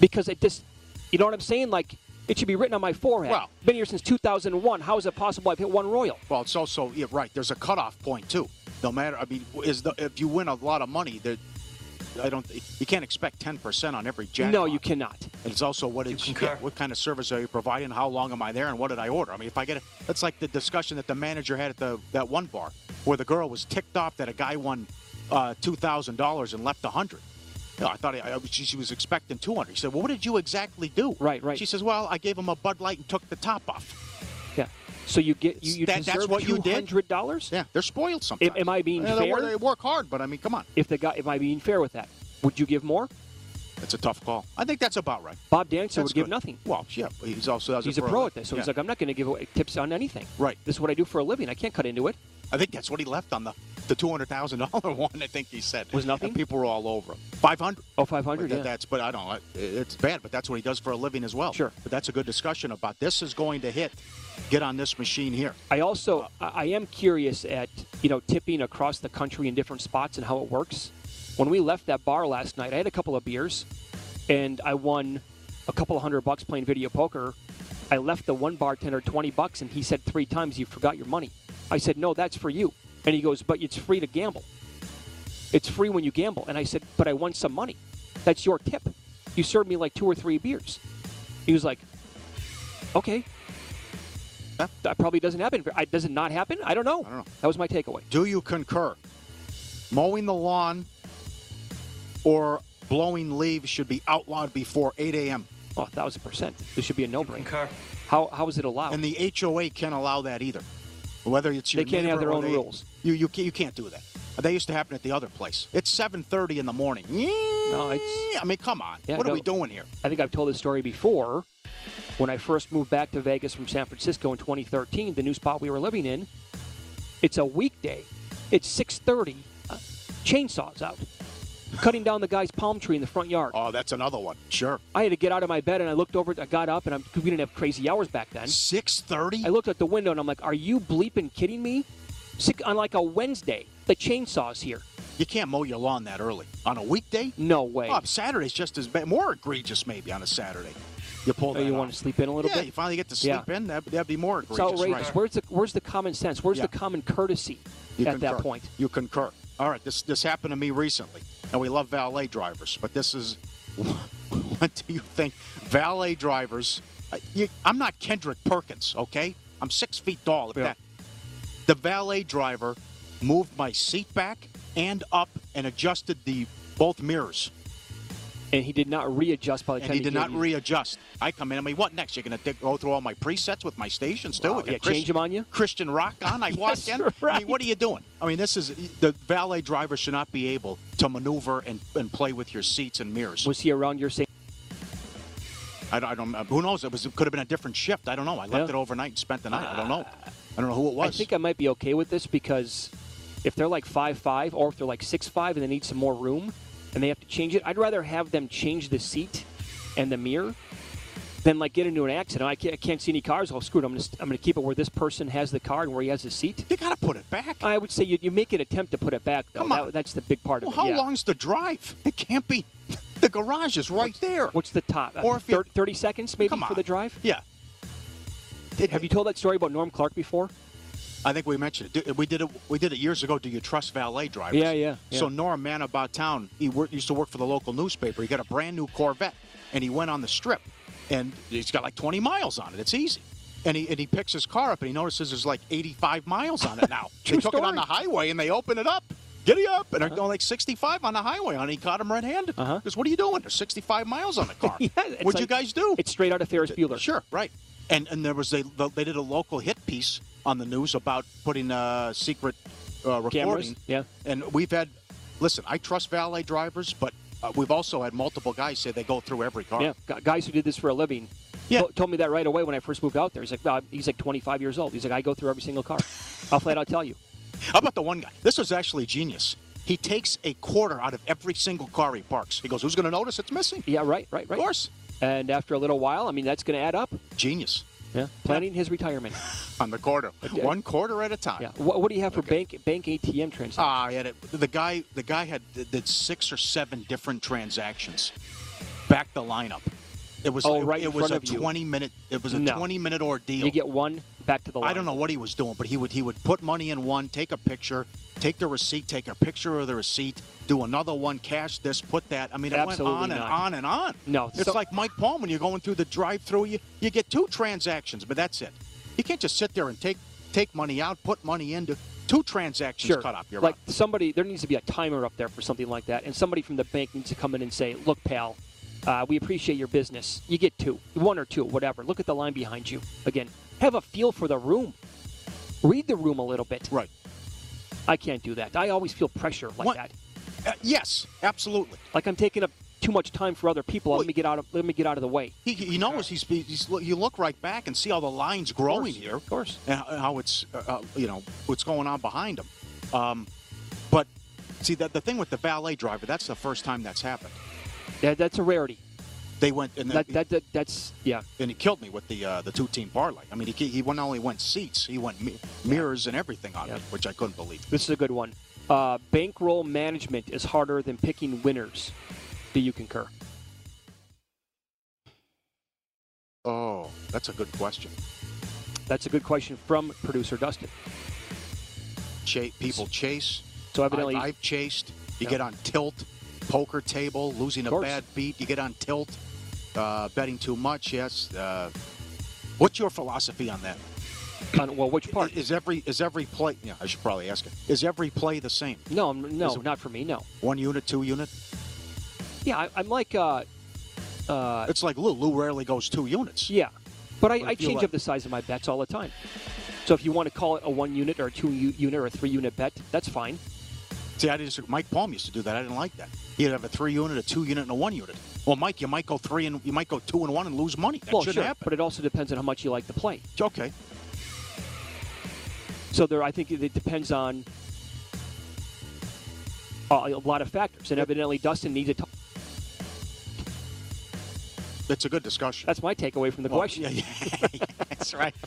S3: Because it just, you know what I'm saying? Like, it should be written on my forehead.
S2: Well-
S3: been here since 2001. How is it possible I've hit one royal?
S2: Well, it's also yeah, right. There's a cutoff point too. No matter, I mean, is the if you win a lot of money, that I don't, you can't expect ten percent on every jackpot.
S3: No, you cannot.
S2: And it's also what is yeah, what kind of service are you providing? How long am I there? And what did I order? I mean, if I get it, that's like the discussion that the manager had at the that one bar where the girl was ticked off that a guy won uh, two thousand dollars and left a hundred. No, I thought I, I, she, she was expecting two hundred. He said, "Well, what did you exactly do?"
S3: Right, right.
S2: She says, "Well, I gave him a Bud Light and took the top off."
S3: Yeah. So you get you, you
S2: That-
S3: deserve
S2: that's what you did?
S3: hundred dollars.
S2: Yeah, they're spoiled sometimes.
S3: Am, am I being
S2: Yeah,
S3: fair?
S2: they work hard, but I mean, come on.
S3: If the guy, am I being fair with that? Would you give more?
S2: That's a tough call. I think that's about right.
S3: Bob Dancer would give
S2: good.
S3: nothing.
S2: Well, yeah, he's also
S3: He's a
S2: for
S3: pro at this, so
S2: yeah.
S3: he's like, I'm not going to give away tips on anything.
S2: Right.
S3: This is what I do for a living. I can't cut into it.
S2: I think that's what he left on the the two hundred thousand dollar one. I think he said
S3: Was nothing?
S2: And people were all over him. Five hundred.
S3: Oh, 500,
S2: But
S3: yeah.
S2: That's but I don't. know. It's bad, but that's what he does for a living as well.
S3: Sure.
S2: But that's a good discussion about this is going to hit. Get on this machine here.
S3: I also I am curious at you know tipping across the country in different spots and how it works. When we left that bar last night, I had a couple of beers, and I won a couple of hundred bucks playing video poker. I left the one bartender twenty bucks, and he said three times, "You forgot your money." I said, "No, that's for you." And he goes, "But it's free to gamble. It's free when you gamble." And I said, "But I won some money. That's your tip. You served me like two or three beers." He was like, "Okay." That probably doesn't happen. I- Does it not happen? I don't know. I don't know. That was my takeaway.
S2: Do you concur? Mowing the lawn or blowing leaves should be outlawed before 8 a.m.
S3: Oh, a thousand percent. This should be a no-brainer. How how is it allowed?
S2: And the HOA can't allow that either. Whether it's your
S3: They can't have their own
S2: they-
S3: rules.
S2: You you can't, you can't do that. That used to happen at the other place. It's 7:30 in the morning.
S3: No, it's.
S2: I mean, come on.
S3: Yeah,
S2: what are we doing here?
S3: I think I've told this story before. When I first moved back to Vegas from San Francisco in 2013, the new spot we were living in, it's a weekday. It's 6:30. Uh, chainsaws out, cutting down the guy's palm tree in the front yard.
S2: Oh, that's another one. Sure.
S3: I had to get out of my bed and I looked over. I got up and I'm, we didn't have crazy hours back then.
S2: 6:30.
S3: I looked at the window and I'm like, "Are you bleeping kidding me?" Sick, on like a Wednesday, the chainsaws here.
S2: You can't mow your lawn that early on a weekday.
S3: No way.
S2: Oh, Saturday's just as bad. More egregious, maybe on a Saturday. You pull
S3: Oh,
S2: that.
S3: you
S2: off.
S3: want to sleep in a little
S2: yeah,
S3: bit?
S2: Yeah, you finally get to
S3: Yeah.
S2: sleep in. That'd, that'd be more
S3: It's outrageous.
S2: right.
S3: Where's the where's the common sense? Where's
S2: Yeah.
S3: the common courtesy
S2: You
S3: at that point?
S2: You concur. All right, this this happened to me recently, and we love valet drivers, but this is what do you think? Valet drivers. uh, You, I'm not Kendrick Perkins, okay? I'm six feet tall.
S3: Yeah.
S2: that, the valet driver moved my seat back and up and adjusted the both mirrors,
S3: And he did not readjust by the
S2: and
S3: time
S2: he did
S3: gave
S2: not
S3: you-
S2: readjust. I come in. I mean, what next? You're going to go through all my presets with my stations too?
S3: Wow, yeah, change 'em on you?
S2: Christian rock on. I walk
S3: Yes,
S2: in. I mean, what are you doing? I mean, this is the valet driver should not be able to maneuver and, and play with your seats and mirrors.
S3: Was he around your seat?
S2: I don't, I don't. Who knows? It was. It could have been a different shift. I don't know. I left
S3: Yeah.
S2: it overnight and spent the night. I don't know. I don't know who it was.
S3: I think I might be okay with this because if they're like five five or if they're like six five and they need some more room and they have to change it, I'd rather have them change the seat and the mirror than like get into an accident. I can't, I can't see any cars. Oh, screw it. I'm going to I'm going to keep it where this person has the car and where he has his seat.
S2: They got to put it back.
S3: I would say you, you make an attempt to put it back though.
S2: Come on.
S3: That- that's the big part
S2: well,
S3: of it.
S2: how
S3: yeah.
S2: long's the drive? It can't be. The garage is right there.
S3: What's the top?
S2: Uh, or if you-
S3: 30, 30 seconds maybe for the drive?
S2: Yeah.
S3: Have you told that story about Norm Clarke before?
S2: I think we mentioned it. We did it. We did it years ago. Do you trust valet drivers?
S3: Yeah, yeah, yeah.
S2: So Norm Man about town. He worked, used to work for the local newspaper. He got a brand new Corvette, and he went on the strip, and he's got like 20 miles on it. It's easy. And he and he picks his car up, and he notices there's like 85 miles on it now. they took it on the highway, and they open it up. Giddy up, and they're going like 65 on the highway, and he caught him red-handed. Uh-huh. Because what are you doing? There's 65 miles on the car.
S3: it's
S2: What'd you guys do?
S3: It's straight out of Ferris Bueller.
S2: Sure, right. And and there was a they did a local hit piece on the news about putting uh, secret uh, recording.
S3: Cameras, yeah.
S2: And we've had, listen, I trust valet drivers, but uh, we've also had multiple guys say they go through every car.
S3: Yeah, guys who did this for a living.
S2: Yeah.
S3: told me that right away when I first moved out there. He's like, "Uh, he's like 25 years old. He's like, I go through every single car. I'll flat out tell you.
S2: How about the one guy? This was actually genius. He takes a quarter out of every single car he parks. He goes, "Who's going to notice it's missing?"
S3: Yeah, right, right, right.
S2: Of course.
S3: And after a little while, I mean, that's going to add up.
S2: Genius.
S3: Yeah, planning his retirement.
S2: On the quarter, one quarter at a time.
S3: Yeah. What, what do you have for bank bank ATM transactions?
S2: Ah, yeah. The, guy, the guy had did six or seven different transactions. Back the lineup. It was.
S3: Oh,
S2: it,
S3: right
S2: it
S3: in
S2: was a
S3: of you.
S2: twenty minute. It was a
S3: No.
S2: twenty minute ordeal.
S3: You get one back to the line.
S2: I don't know what he was doing, but he would he would put money in one, take a picture, take the receipt, take a picture of the receipt, do another one, cash this, put that. I mean, it
S3: Absolutely
S2: went on and
S3: not.
S2: on and on.
S3: No,
S2: it's
S3: so-
S2: like Mike Palm when you're going through the drive-through. You you get two transactions, but that's it. You can't just sit there and take take money out, put money into two transactions
S3: Sure.
S2: cut off. You're
S3: like
S2: out.
S3: somebody, there needs to be a timer up there for something like that, and somebody from the bank needs to come in and say, "Look, pal, uh, we appreciate your business. You get two, one or two, whatever. Look at the line behind you. Again, have a feel for the room. Read the room a little bit.
S2: Right.
S3: I can't do that. I always feel pressure like
S2: What-
S3: that.
S2: Uh, yes, absolutely.
S3: Like I'm taking up too much time for other people. let me get out of let me get out of the way.
S2: He, he knows he's, he's. You look right back and see how the line's growing
S3: course,
S2: here.
S3: Of course.
S2: and how- how it's uh, uh, you know what's going on behind him. Um, but see that the thing with the valet driver, that's the first time that's happened.
S3: Yeah, that's a rarity.
S2: They went and
S3: That, that, that that's yeah.
S2: and he killed me with the uh, the two team parlay. I mean, he he not only went seats, he went mi- mirrors and everything on it, which I couldn't believe.
S3: This is a good one. Uh, bankroll management is harder than picking winners. Do you concur?
S2: Oh, that's a good question.
S3: That's a good question from producer Dustin.
S2: Cha- people chase.
S3: So evidently-
S2: I've, I've chased. You
S3: Yeah.
S2: get on tilt, poker table, losing a bad beat. You get on tilt, uh, betting too much. Yes. Uh, what's your philosophy on that?
S3: On, well, which part?
S2: Is every is every play? Yeah, I should probably ask it. Is every play the same?
S3: No, no, not for me. No.
S2: One unit, two unit.
S3: Yeah, I, I'm like, uh, uh,
S2: It's like Lou. Lou rarely goes two units.
S3: yeah, but I, I change
S2: like-
S3: up the size of my bets all the time. So if you want to call it a one unit or a two unit or a three unit bet, that's fine.
S2: See, I just Mike Palm used to do that. I didn't like that. He'd have a three unit, a two unit, and a one unit. Well, Mike, you might go three and you might go two and one and lose money. That
S3: well,
S2: shouldn't
S3: sure,
S2: happen.
S3: but it also depends on how much you like the play.
S2: Okay.
S3: So there, I think it depends on uh, a lot of factors, and evidently Dustin needs to. Talk.
S2: That's a good discussion.
S3: That's my takeaway from the
S2: Well,
S3: question.
S2: Yeah, yeah. that's right.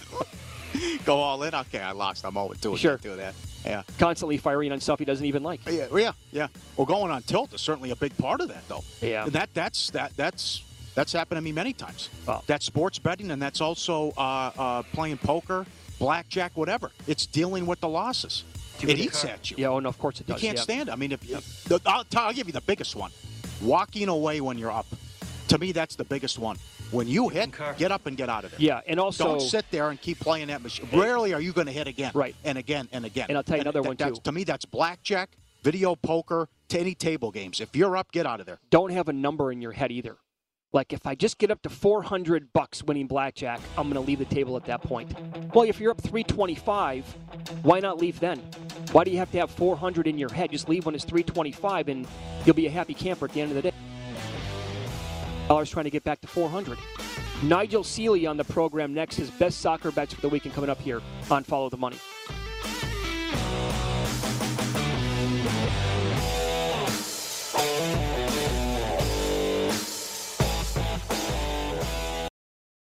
S2: Go all in. Okay, I lost. I'm over two.
S3: Sure.
S2: Do that. Yeah.
S3: Constantly firing on stuff he doesn't even like.
S2: Yeah. Yeah. Yeah. Well, going on tilt is certainly a big part of that, though.
S3: Yeah.
S2: And that that's that that's that's happened to me many times. That's sports betting, and that's also uh, uh, playing poker, blackjack, whatever. It's dealing with the losses. It eats at you.
S3: Yeah, oh no, of course it does.
S2: You can't
S3: yeah.
S2: stand it. I mean, if the, I'll, tell- I'll give you the biggest one: walking away when you're up. To me, that's the biggest one. When you hit, get up and get out of there.
S3: Yeah, and also
S2: don't sit there and keep playing that machine. Rarely are you going to hit again,
S3: Right.
S2: And again and again.
S3: And I'll tell you another
S2: that-
S3: one, too.
S2: To me, that's blackjack, video poker, to any table games. If you're up, get out of there.
S3: Don't have a number in your head either. Like if I just get up to 400 bucks winning blackjack, I'm going to leave the table at that point. Well, if you're up 325, why not leave then? Why do you have to have 400 in your head? Just leave when it's 325 and you'll be a happy camper at the end of the day. Dollars trying to get back to 400. Nigel Seeley on the program next. His best soccer bets for the weekend coming up here on Follow the Money.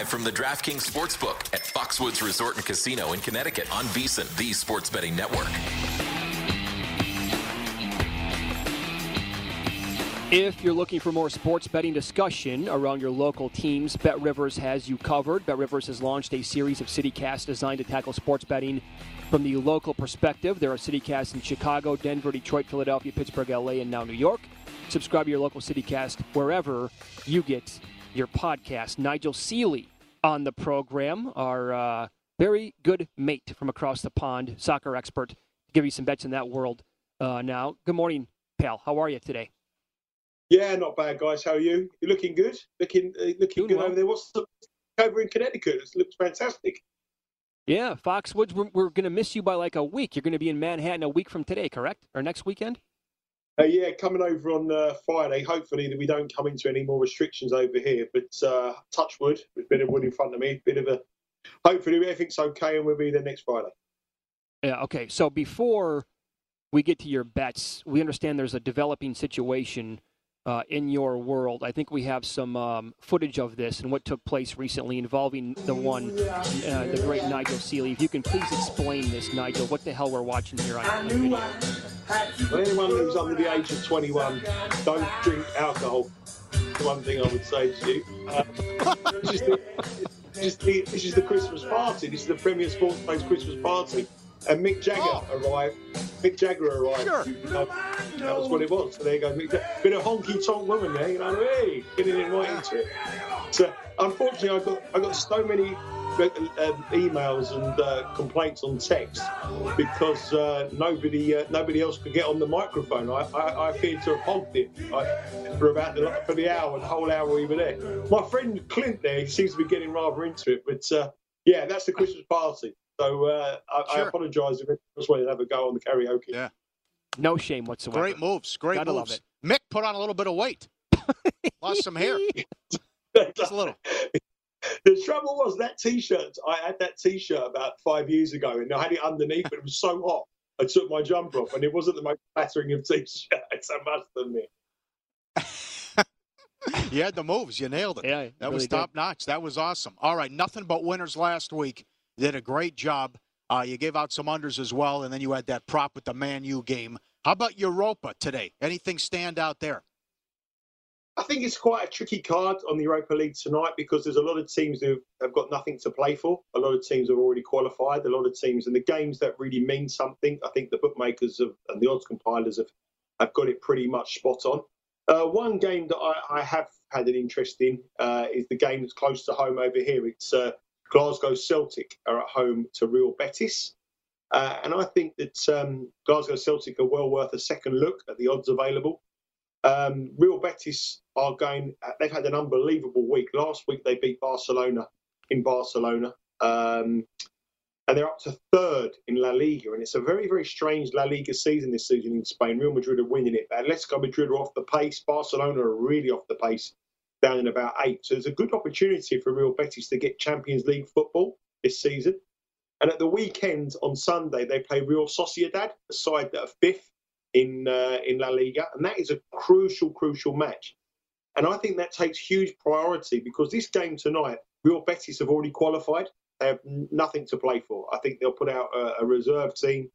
S1: Live from the DraftKings Sportsbook at Foxwoods Resort and Casino in Connecticut on VSiN, the sports betting network.
S3: If you're looking for more sports betting discussion around your local teams, Bet Rivers has you covered. Bet Rivers has launched a series of CityCasts designed to tackle sports betting from the local perspective. There are CityCasts in Chicago, Denver, Detroit, Philadelphia, Pittsburgh, LA, and now New York. Subscribe to your local CityCast wherever you get your podcast. Nigel Seeley on the program, our uh, very good mate from across the pond, soccer expert, to give you some bets in that world uh, now. Good morning, pal. How are you today?
S6: Yeah, not bad, guys. How are you? You're looking good. Looking uh, looking
S3: Doing
S6: good
S3: well.
S6: over there. What's the over in Connecticut? It looks fantastic.
S3: Yeah, Foxwoods, we're, we're going to miss you by like a week. You're going to be in Manhattan a week from today, correct? Or next weekend?
S6: Uh, yeah, coming over on uh, Friday. Hopefully that we don't come into any more restrictions over here. But uh, touch wood, a bit of wood in front of me. Bit of a. Hopefully everything's okay and we'll be there next Friday.
S3: Yeah, okay. So before we get to your bets, we understand there's a developing situation uh, in your world. I think we have some um, footage of this and what took place recently involving the one, uh, the great Nigel Seeley. If you can please explain this, Nigel, what the hell we're watching here on, on video.
S6: Well, anyone who's under the age of 21, don't drink alcohol. The one thing I would say to you. Uh, it's just the, it's just the, this is the Christmas party. This is the Premier Sports Place Christmas party. And Mick Jagger
S2: Oh.
S6: arrived. Mick Jagger arrived.
S2: Sure.
S6: Uh, that was what it was. So there you go. Mick Jagger. Bit of honky tonk woman there, you know. Hey, getting it right into it. So unfortunately, I got I got so many uh, um, emails and uh, complaints on text because uh, nobody uh, nobody else could get on the microphone. I, I, I appeared to have hogged it I, for about the, for the hour, the whole hour we were there. My friend Clint there, he seems to be getting rather into it, but uh, yeah, that's the Christmas party. So uh, I, I apologise if it else wanted to have a go on the karaoke.
S2: Yeah.
S3: No shame whatsoever.
S2: Great moves. Great
S3: Gotta love
S2: moves.
S3: it.
S2: Mick put on a little bit of weight. Lost some hair. Just a little.
S6: The trouble was that T-shirt. I had that T-shirt about five years ago, and I had it underneath, but it was so hot. I took my jumper off, and it wasn't the most flattering of T-shirts. I must admit.
S2: You had the moves. You nailed it.
S3: Yeah,
S2: that was
S3: really did.
S2: top notch. That was awesome. All right, nothing but winners last week. Did a great job. Uh, you gave out some unders as well, and then you had that prop with the Man U game. How about Europa today? Anything stand out there?
S6: I think it's quite a tricky card on the Europa League tonight because there's a lot of teams who have got nothing to play for. A lot of teams have already qualified. A lot of teams, and the games that really mean something, I think the bookmakers have, and the odds compilers have, have got it pretty much spot on. Uh, one game that I, I have had an interest in uh, is the game that's close to home over here. It's uh, Glasgow Celtic are at home to Real Betis. Uh, and I think that um, Glasgow Celtic are well worth a second look at the odds available. Um, Real Betis are going. They've had an unbelievable week. Last week they beat Barcelona in Barcelona, um, and they're up to third in La Liga. And it's a very, very strange La Liga season this season in Spain. Real Madrid are winning it. Atletico Madrid are off the pace. Barcelona are really off the pace, down in about eight. So there's a good opportunity for Real Betis to get Champions League football this season. And at the weekend on Sunday, they play Real Sociedad, a side that are fifth in uh, in La Liga, and that is a crucial, crucial match. And I think that takes huge priority because this game tonight, Real Betis have already qualified. They have nothing to play for. I think they'll put out a, a reserve team.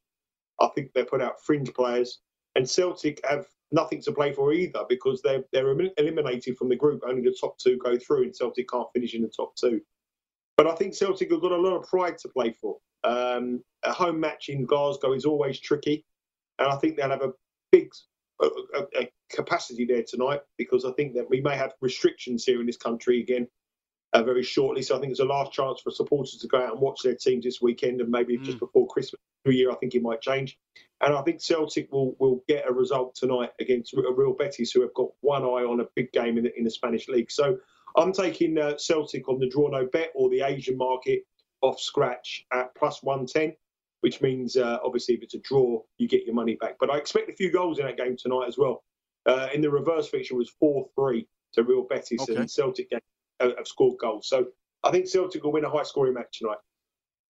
S6: I think they'll put out fringe players, and Celtic have nothing to play for either because they're they're eliminated from the group. Only the top two go through, and Celtic can't finish in the top two. But I think Celtic have got a lot of pride to play for. Um, a home match in Glasgow is always tricky, and I think they'll have a big a, a, capacity there tonight because I think that we may have restrictions here in this country again uh, very shortly. So I think it's a last chance for supporters to go out and watch their teams this weekend, and maybe just before Christmas, New Year, I think it might change. And I think Celtic will will get a result tonight against a Real Betis, who have got one eye on a big game in the, in the Spanish league. So I'm taking uh, Celtic on the draw no bet or the Asian market off scratch at plus 110, which means uh, obviously if it's a draw, you get your money back. But I expect a few goals in that game tonight as well. Uh, in the reverse fixture was 4 3 to Real Betis,
S2: Okay.
S6: and Celtic game, uh, have scored goals. So I think Celtic will win a high scoring match tonight.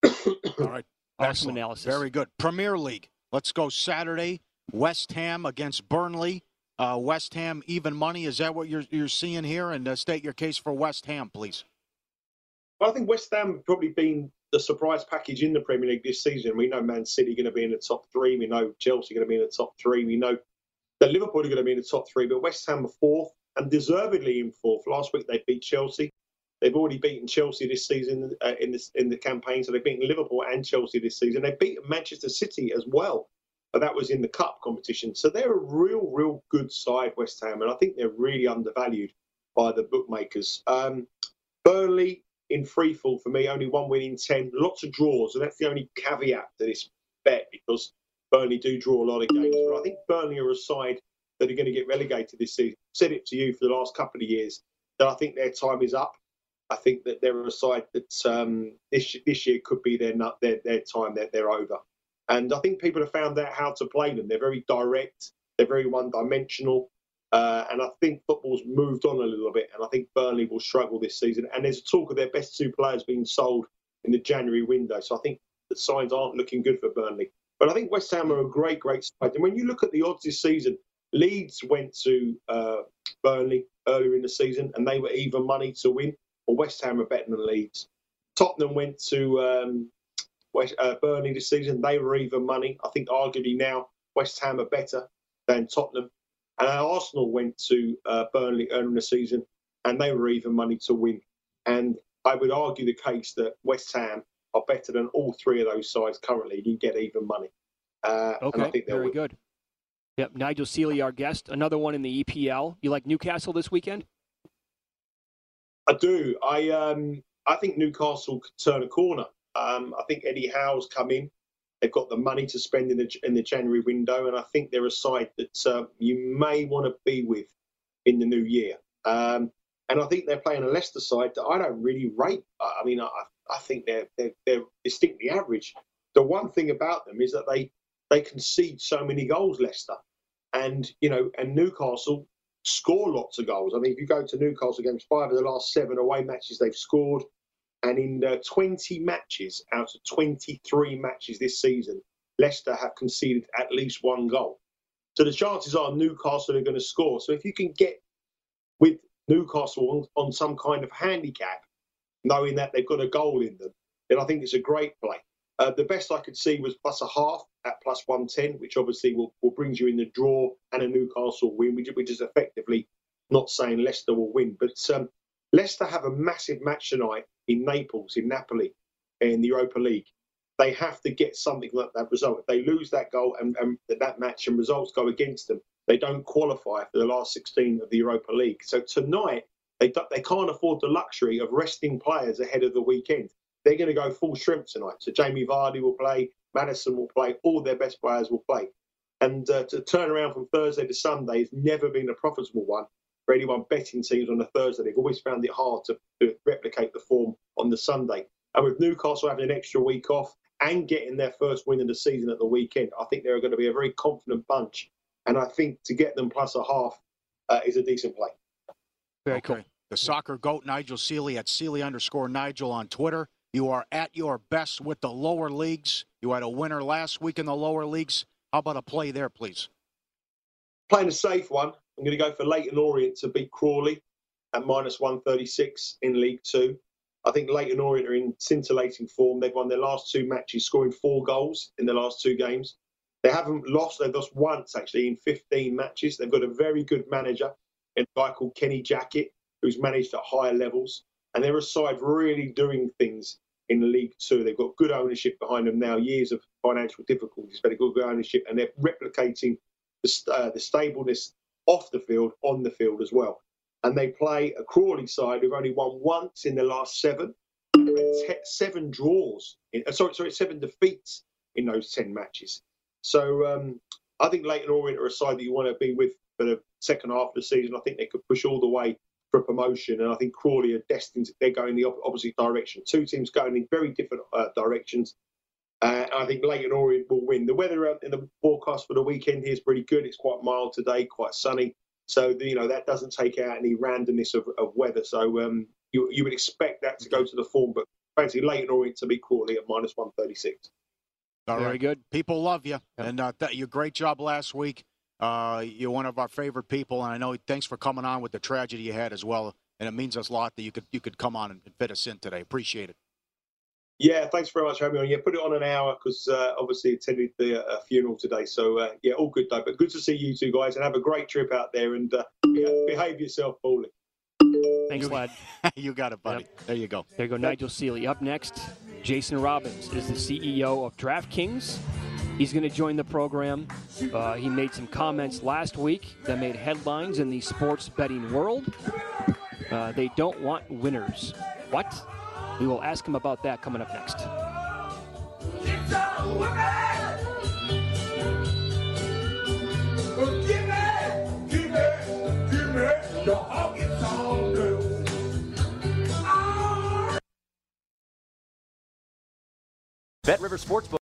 S2: All right.
S3: Awesome
S2: Excellent.
S3: analysis.
S2: Very good. Premier League. Let's go Saturday. West Ham against Burnley. Uh, West Ham even money. Is that what you're you're seeing here? And uh, state your case for West Ham, please.
S6: Well, I think West Ham have probably been the surprise package in the Premier League this season. We know Man City going to be in the top three. We know Chelsea going to be in the top three. We know that Liverpool are going to be in the top three. But West Ham are fourth and deservedly in fourth. Last week they beat Chelsea. They've already beaten Chelsea this season uh, in this in the campaign. So they've beaten Liverpool and Chelsea this season. They've beaten Manchester City as well. But that was in the cup competition. So they're a real, real good side, West Ham, and I think they're really undervalued by the bookmakers. Um, Burnley in free fall for me, only one win in 10, lots of draws. And that's the only caveat to this bet because Burnley do draw a lot of games. But I think Burnley are a side that are going to get relegated this season. I've said it to you for the last couple of years that I think their time is up. I think that they're a side that um, this this year could be their nut- their their time. They're, they're over, and I think people have found out how to play them. They're very direct. They're very one dimensional. Uh, and I think football's moved on a little bit, and I think Burnley will struggle this season. And there's talk of their best two players being sold in the January window, so I think the signs aren't looking good for Burnley. But I think West Ham are a great, great side. And when you look at the odds this season, Leeds went to uh, Burnley earlier in the season, and they were even money to win. West Ham are better than Leeds. Tottenham went to um, West, uh, Burnley this season. They were even money. I think arguably now West Ham are better than Tottenham. And Arsenal went to uh, Burnley earlier in the season, and they were even money to win. And I would argue the case that West Ham are better than all three of those sides currently. You get even money. Uh,
S3: okay,
S6: and I think
S3: very
S6: win.
S3: good. Yep, Nigel Seeley, our guest. Another one in the EPL. You like Newcastle this weekend?
S6: I do. I um, I think Newcastle could turn a corner. Um, I think Eddie Howe's come in. They've got the money to spend in the in the January window, and I think they're a side that uh, you may want to be with in the new year. Um, and I think they're playing a Leicester side that I don't really rate. I mean, I, I think they're, they're they're distinctly average. The one thing about them is that they they concede so many goals, Leicester, and you know, and Newcastle score lots of goals. I mean, if you go to Newcastle games, five of the last seven away matches they've scored, and in uh, 20 matches out of 23 matches this season, Leicester have conceded at least one goal. So the chances are Newcastle are going to score. So if you can get with Newcastle on, on some kind of handicap, knowing that they've got a goal in them, then I think it's a great play. Uh, the best I could see was plus a half at plus 110, which obviously will, will brings you in the draw and a Newcastle win, which, which is effectively not saying Leicester will win. But um, Leicester have a massive match tonight in Naples, in Napoli, in the Europa League. They have to get something like that result. If they lose that goal and, and that match and results go against them, they don't qualify for the last 16 of the Europa League. So tonight, they, they can't afford the luxury of resting players ahead of the weekend. They're going to go full shrimp tonight. So Jamie Vardy will play, Maddison will play, all their best players will play. And uh, to turn around from Thursday to Sunday has never been a profitable one for anyone betting teams on the Thursday. They've always found it hard to, to replicate the form on the Sunday. And with Newcastle having an extra week off and getting their first win of the season at the weekend, I think they're going to be a very confident bunch. And I think to get them plus a half uh, is a decent play.
S3: Very cool.
S2: The soccer goat Nigel Seeley at Seeley underscore Nigel on Twitter. You are at your best with the lower leagues. You had a winner last week in the lower leagues. How about a play there, please?
S6: Playing a safe one. I'm going to go for Leyton Orient to beat Crawley at minus 136 in League Two. I think Leyton Orient are in scintillating form. They've won their last two matches, scoring four goals in the last two games. They haven't lost. They've lost once, actually, in 15 matches. They've got a very good manager, a guy called Kenny Jackett, who's managed at higher levels. And they're a side really doing things in League Two. They've got good ownership behind them now, years of financial difficulties, but they've got good ownership, and they're replicating the, uh, the stableness off the field, on the field as well. And they play a Crawley side who've only won once in the last seven, seven draws, in, uh, sorry, sorry, seven defeats in those 10 matches. So um, I think Leyton Orient are a side that you want to be with for the second half of the season. I think they could push all the way for promotion, and I think Crawley are destined. To, they're going the opposite direction. Two teams going in very different uh, directions. Uh, I think Leyton Orient will win. The weather in the forecast for the weekend here is pretty good. It's quite mild today, quite sunny. So you know that doesn't take out any randomness of, of weather. So um, you you would expect that to go to the form, but fancy Leyton Orient to be Crawley at minus one thirty six.
S2: All Very right. good. People love you, and uh, th- you great job last week. Uh, you're one of our favorite people, and I know. Thanks for coming on with the tragedy you had as well, and it means us a lot that you could you could come on and fit us in today. Appreciate it.
S6: Yeah, thanks very much for having me on. Yeah, put it on an hour because uh, obviously attended the uh, funeral today. So uh, yeah, all good though. But good to see you two guys and have a great trip out there and uh, behave yourself, Pauly.
S3: Thanks, lad.
S2: you got it, buddy. Yep. There you go.
S3: There you go, Nigel Seeley. Up next, Jason Robins is the CEO of DraftKings. He's going to join the program. Uh, he made some comments last week that made headlines in the sports betting world. Uh, they don't want winners. What? We will ask him about that coming up next.
S7: Bet River Sportsbook.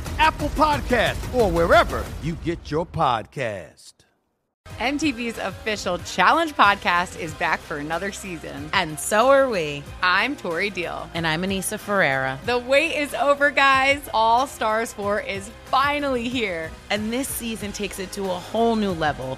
S8: Apple Podcast, or wherever you get your podcast.
S9: MTV's official Challenge podcast is back for another season. And so are we. I'm Tori Deal.
S10: And I'm Aneesa Ferreira.
S9: The wait is over, guys. All Stars 4 is finally here.
S10: And this season takes it to a whole new level.